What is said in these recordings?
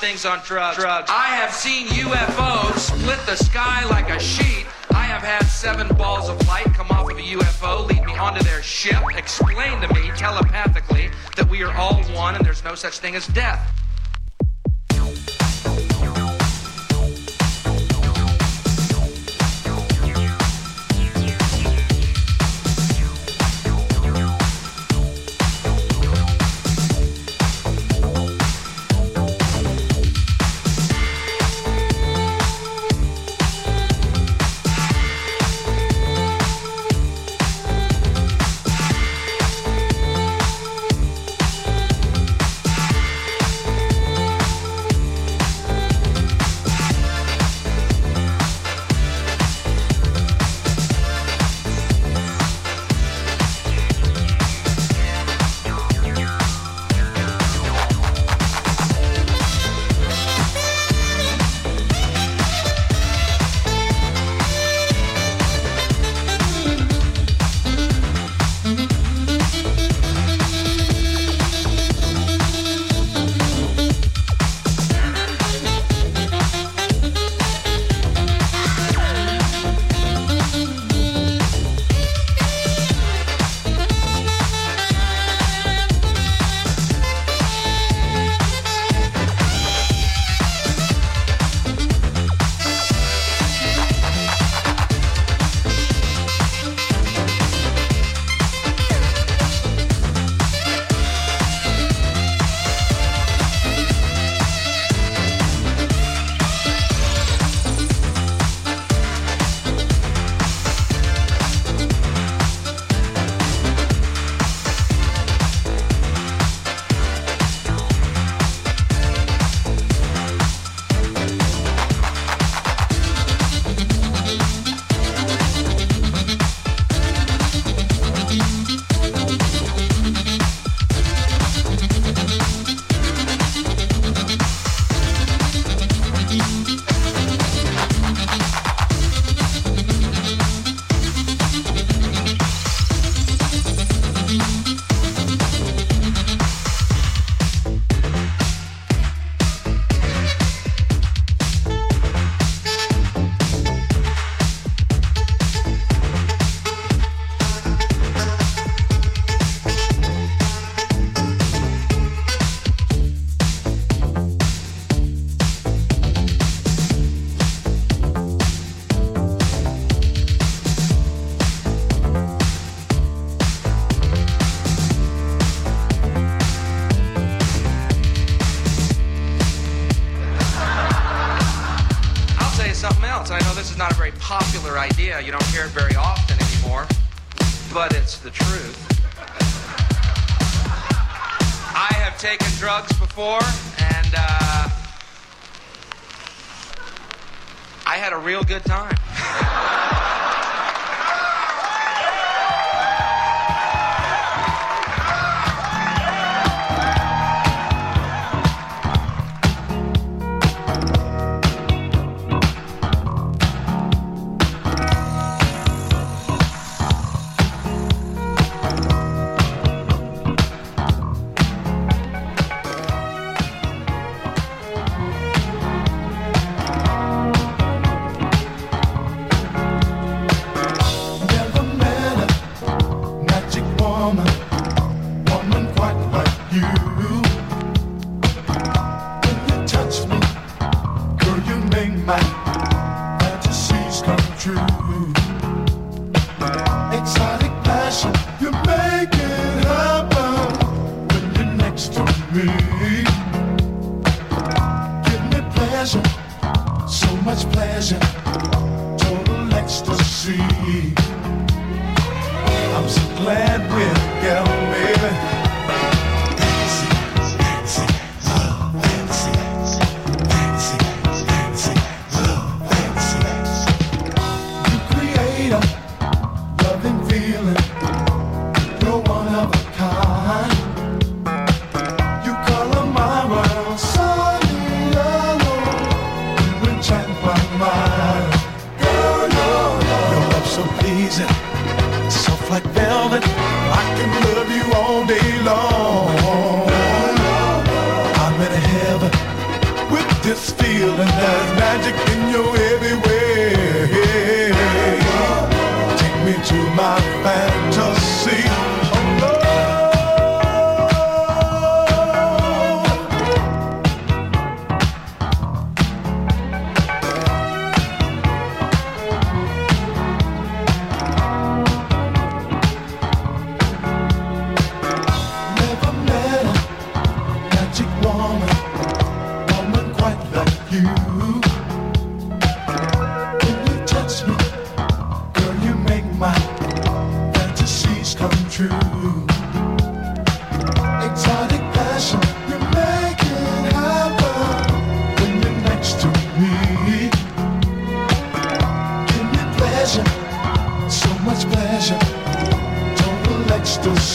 things on drugs. drugs. I have seen UFOs split the sky like a sheet. I have had seven balls of light come off of a UFO, lead me onto their ship, explain to me telepathically that we are all one and there's no such thing as death.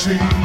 machine.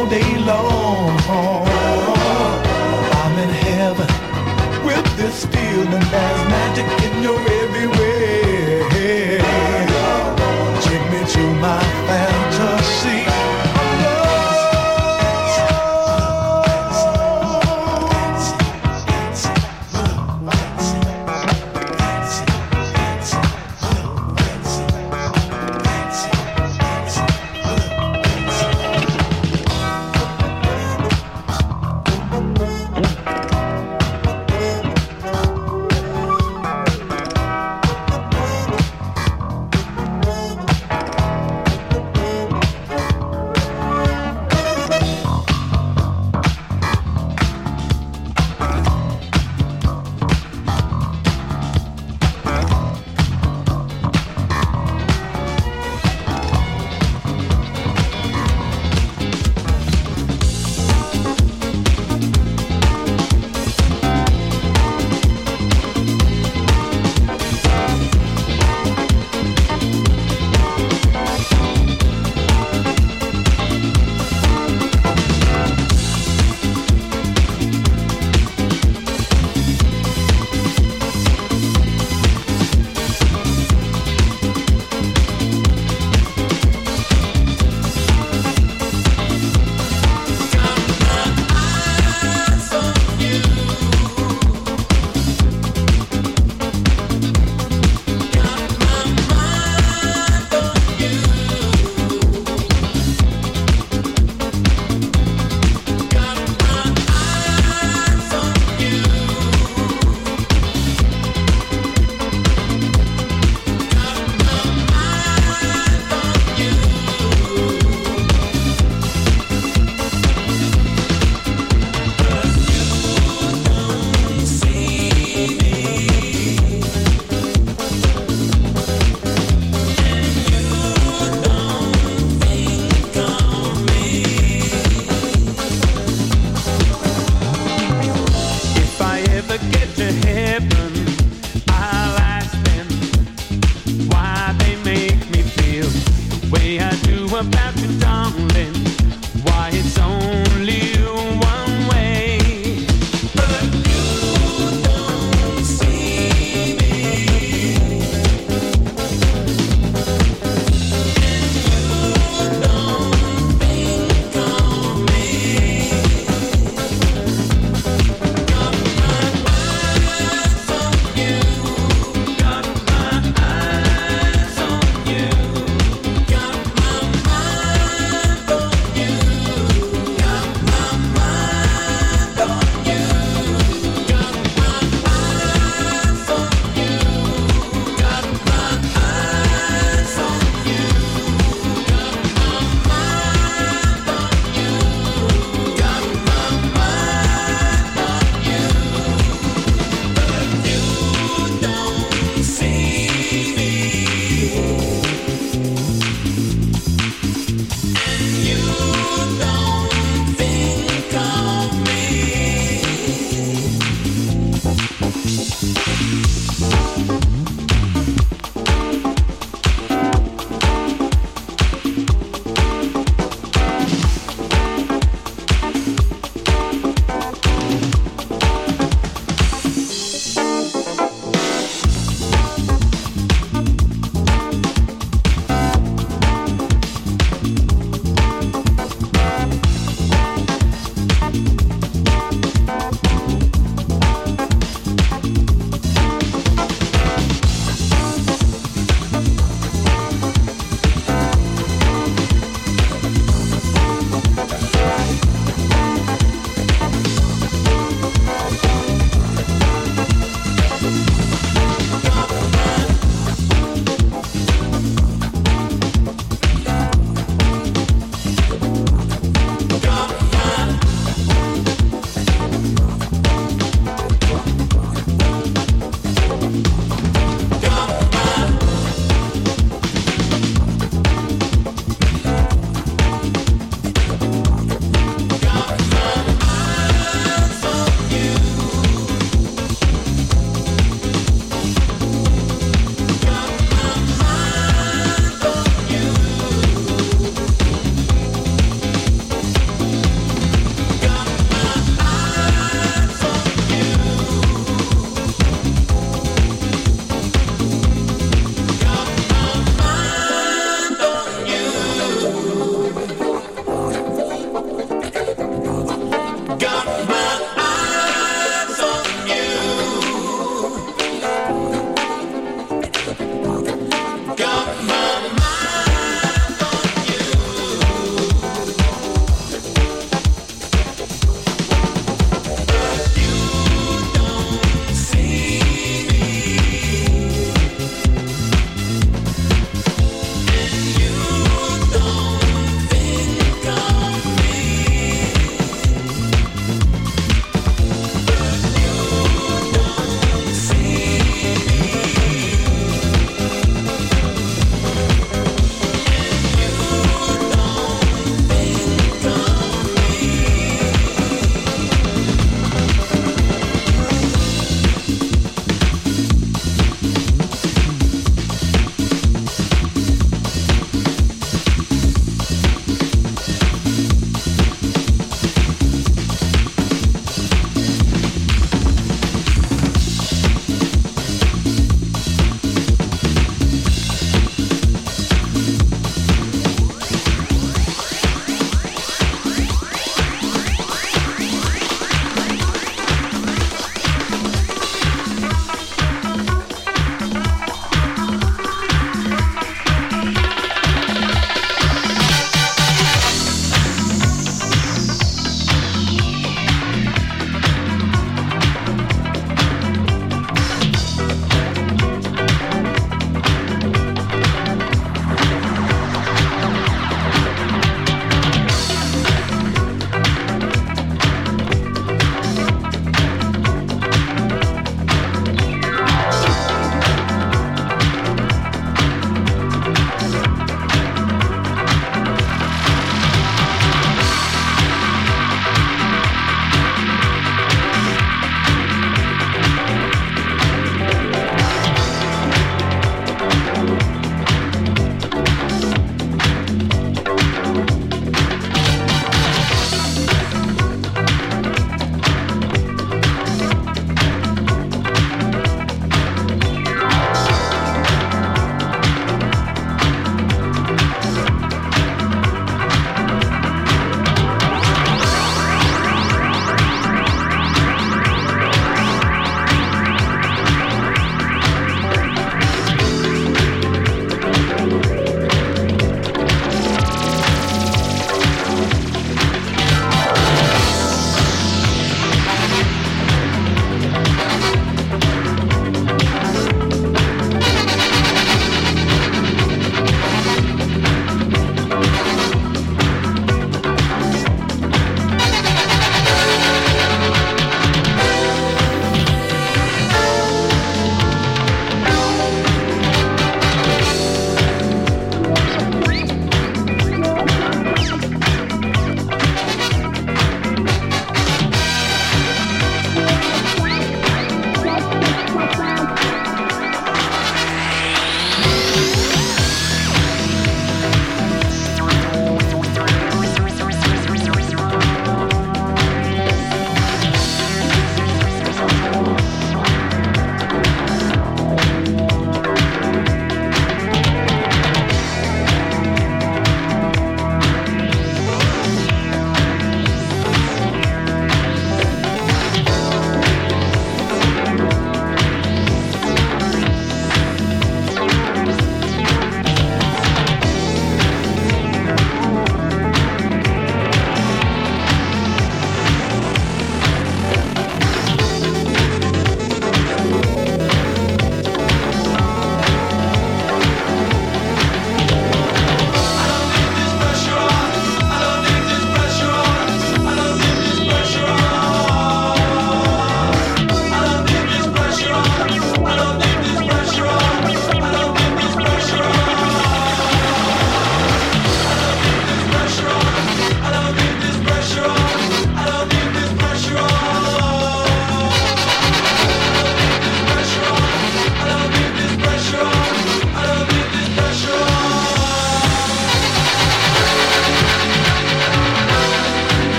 all day long. I'm in heaven with this feeling. There's magic in your every way. Take me to my family.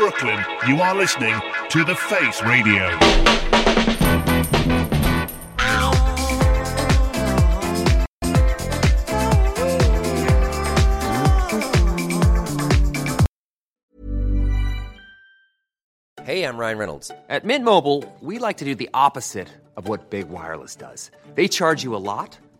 Brooklyn, you are listening to The Face Radio. Hey, I'm Ryan Reynolds. At Mint Mobile, we like to do the opposite of what Big Wireless does. They charge you a lot,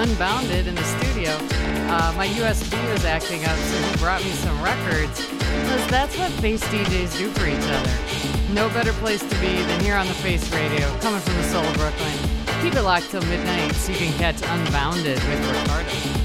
Unbounded, in the studio. Uh, my USB was acting up, so he brought me some records. Because that's what face DJs do for each other. No better place to be than here on the Face Radio, coming from the soul of Brooklyn. Keep it locked till midnight so you can catch Unbounded with Ricardo.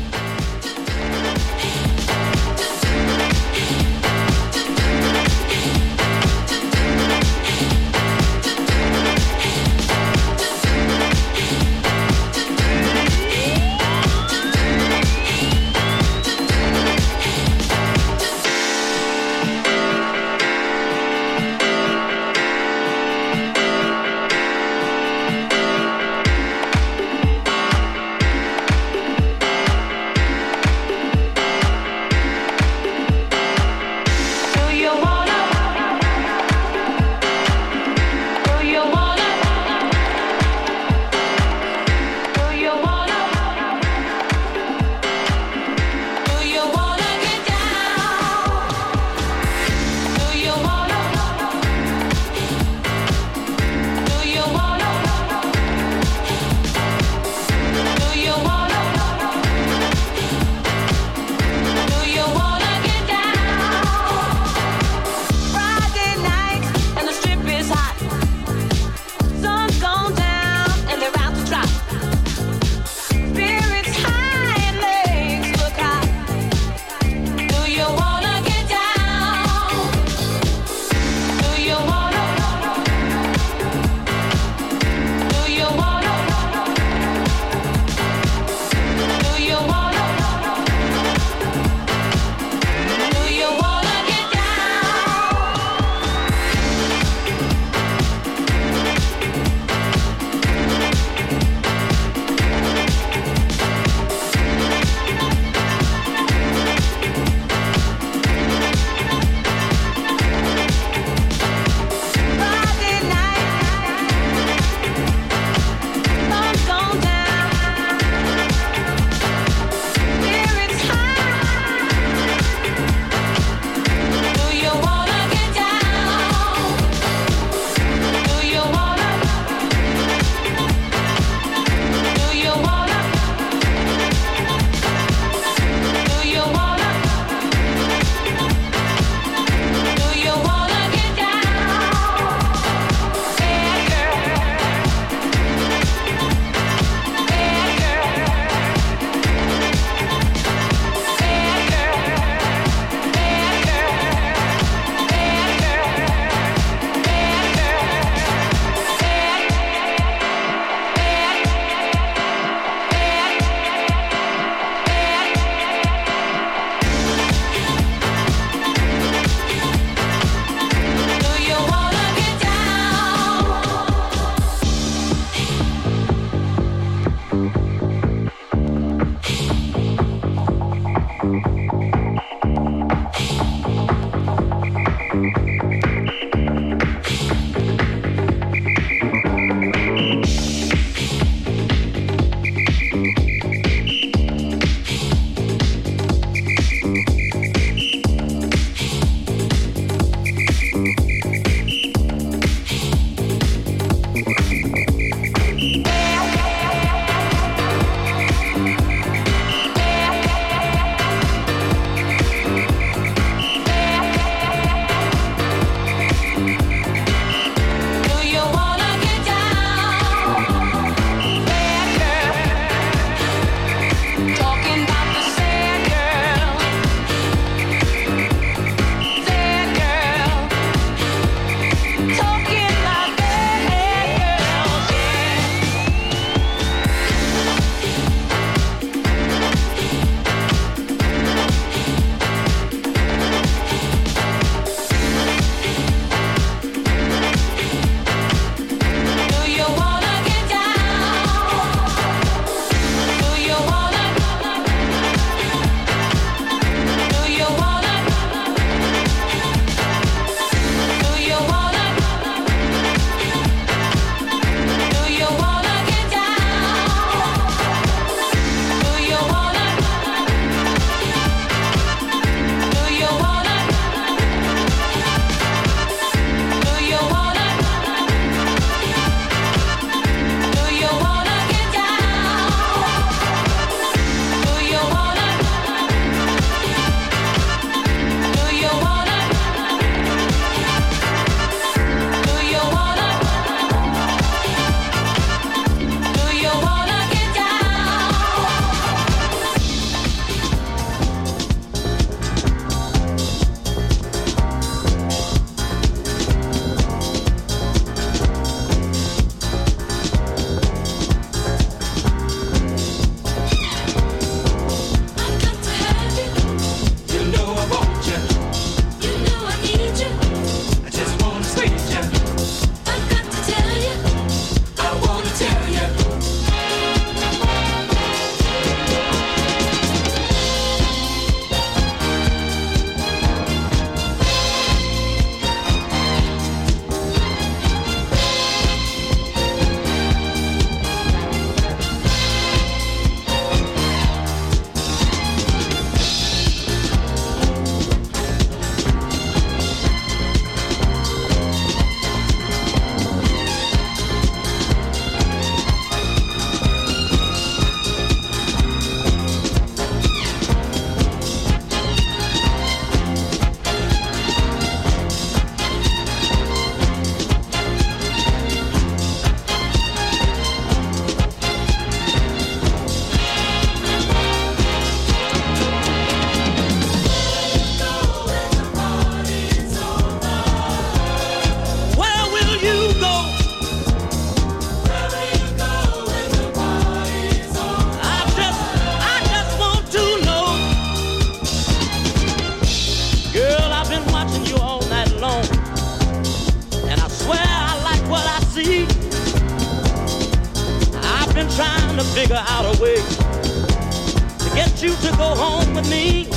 To go home with me.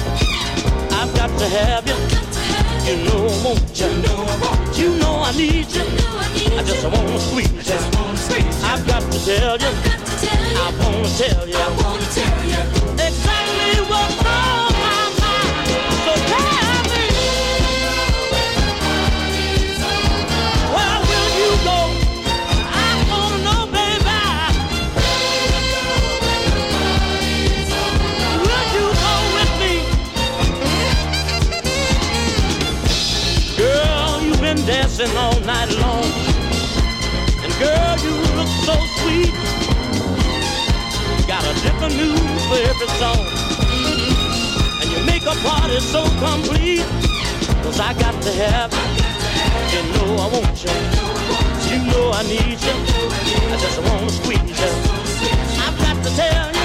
I've got to have you. You know I want you. You know I need you. I just wanna squeeze you. I've got to tell you. I wanna tell you. Exactly what's dancing all night long. And girl, you look so sweet. Got a different move for every song. And you make a party so complete. Cause I got to have you. You know I want you. You know I need you. I just wanna squeeze you. I've got to tell you.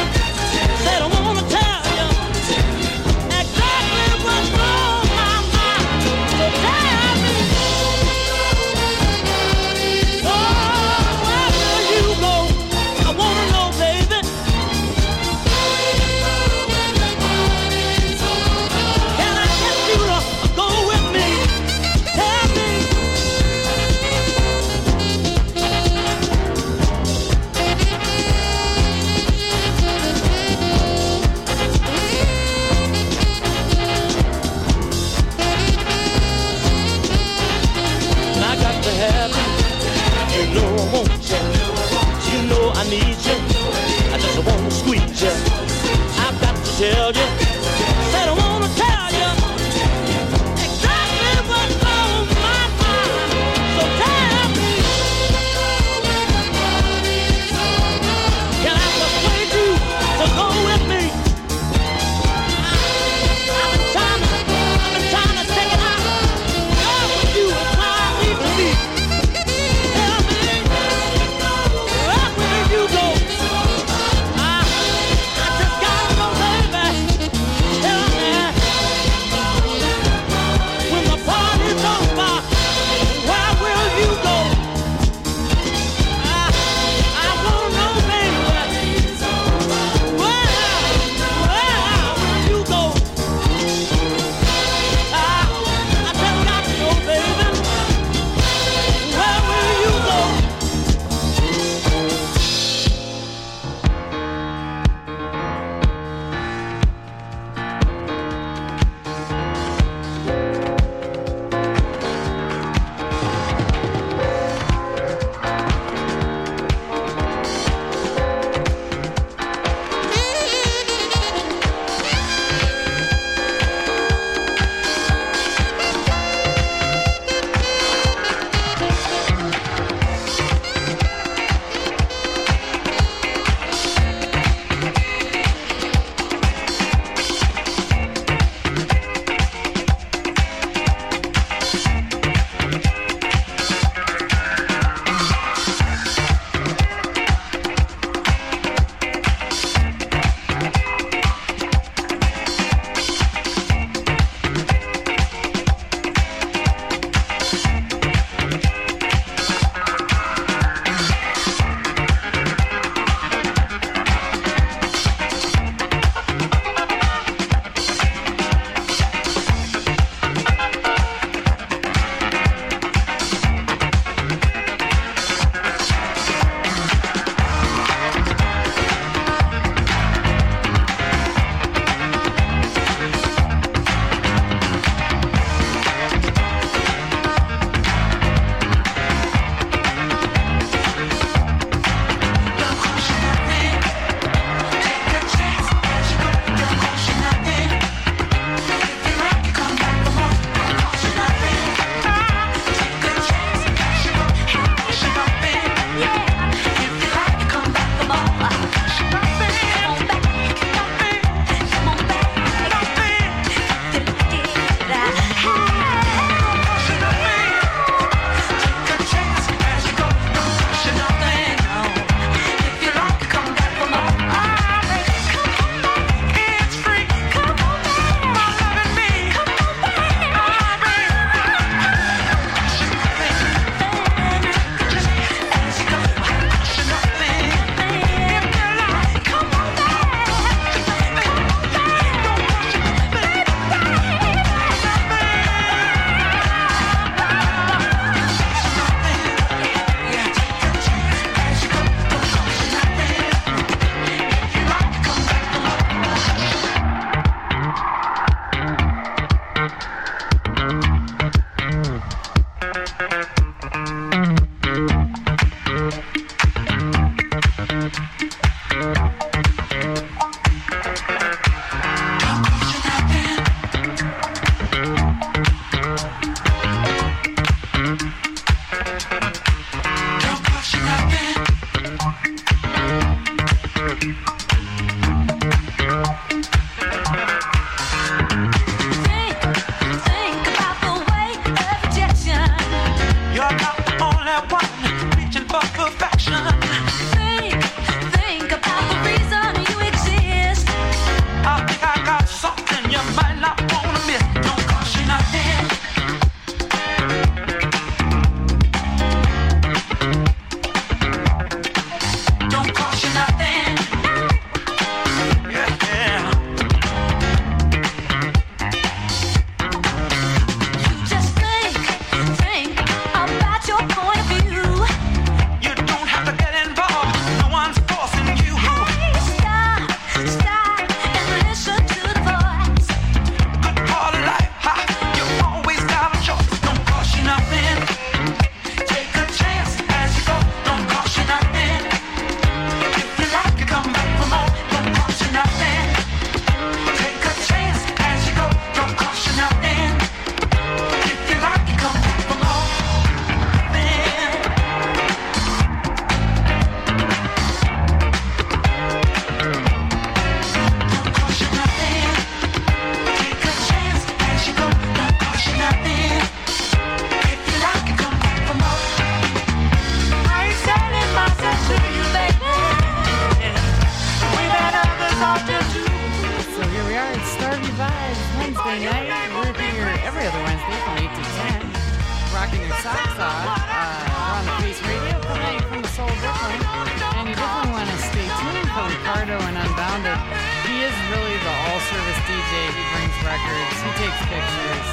records. He takes pictures.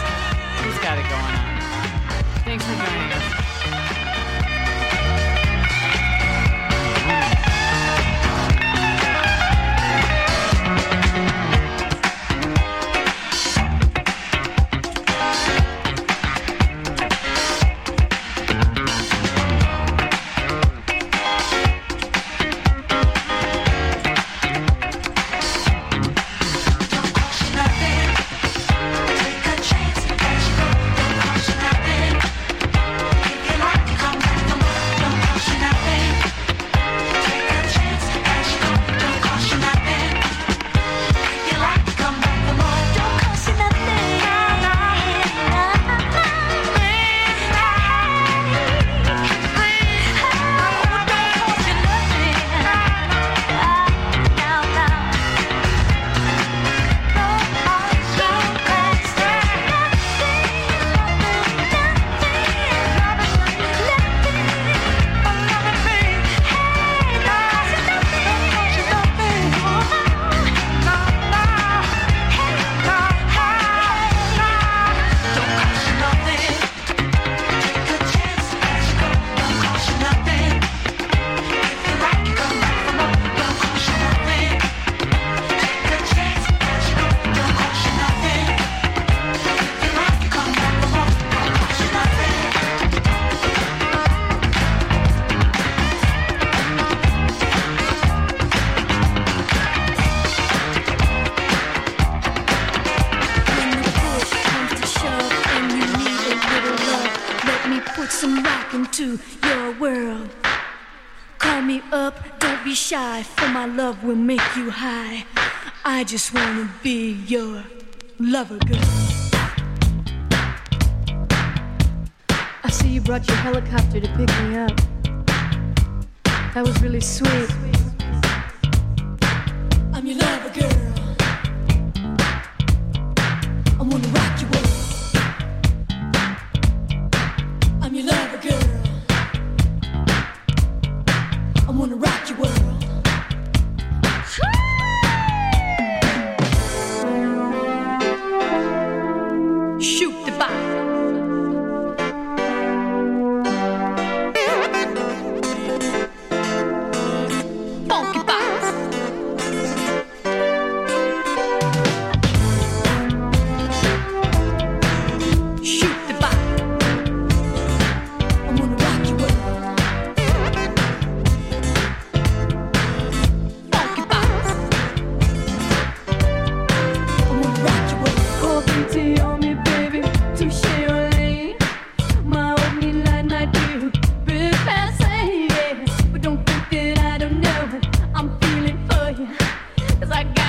He's got it going on. Thanks for joining us. I just wanna be your lover girl. I see you brought your helicopter to pick me up. That was really sweet. I got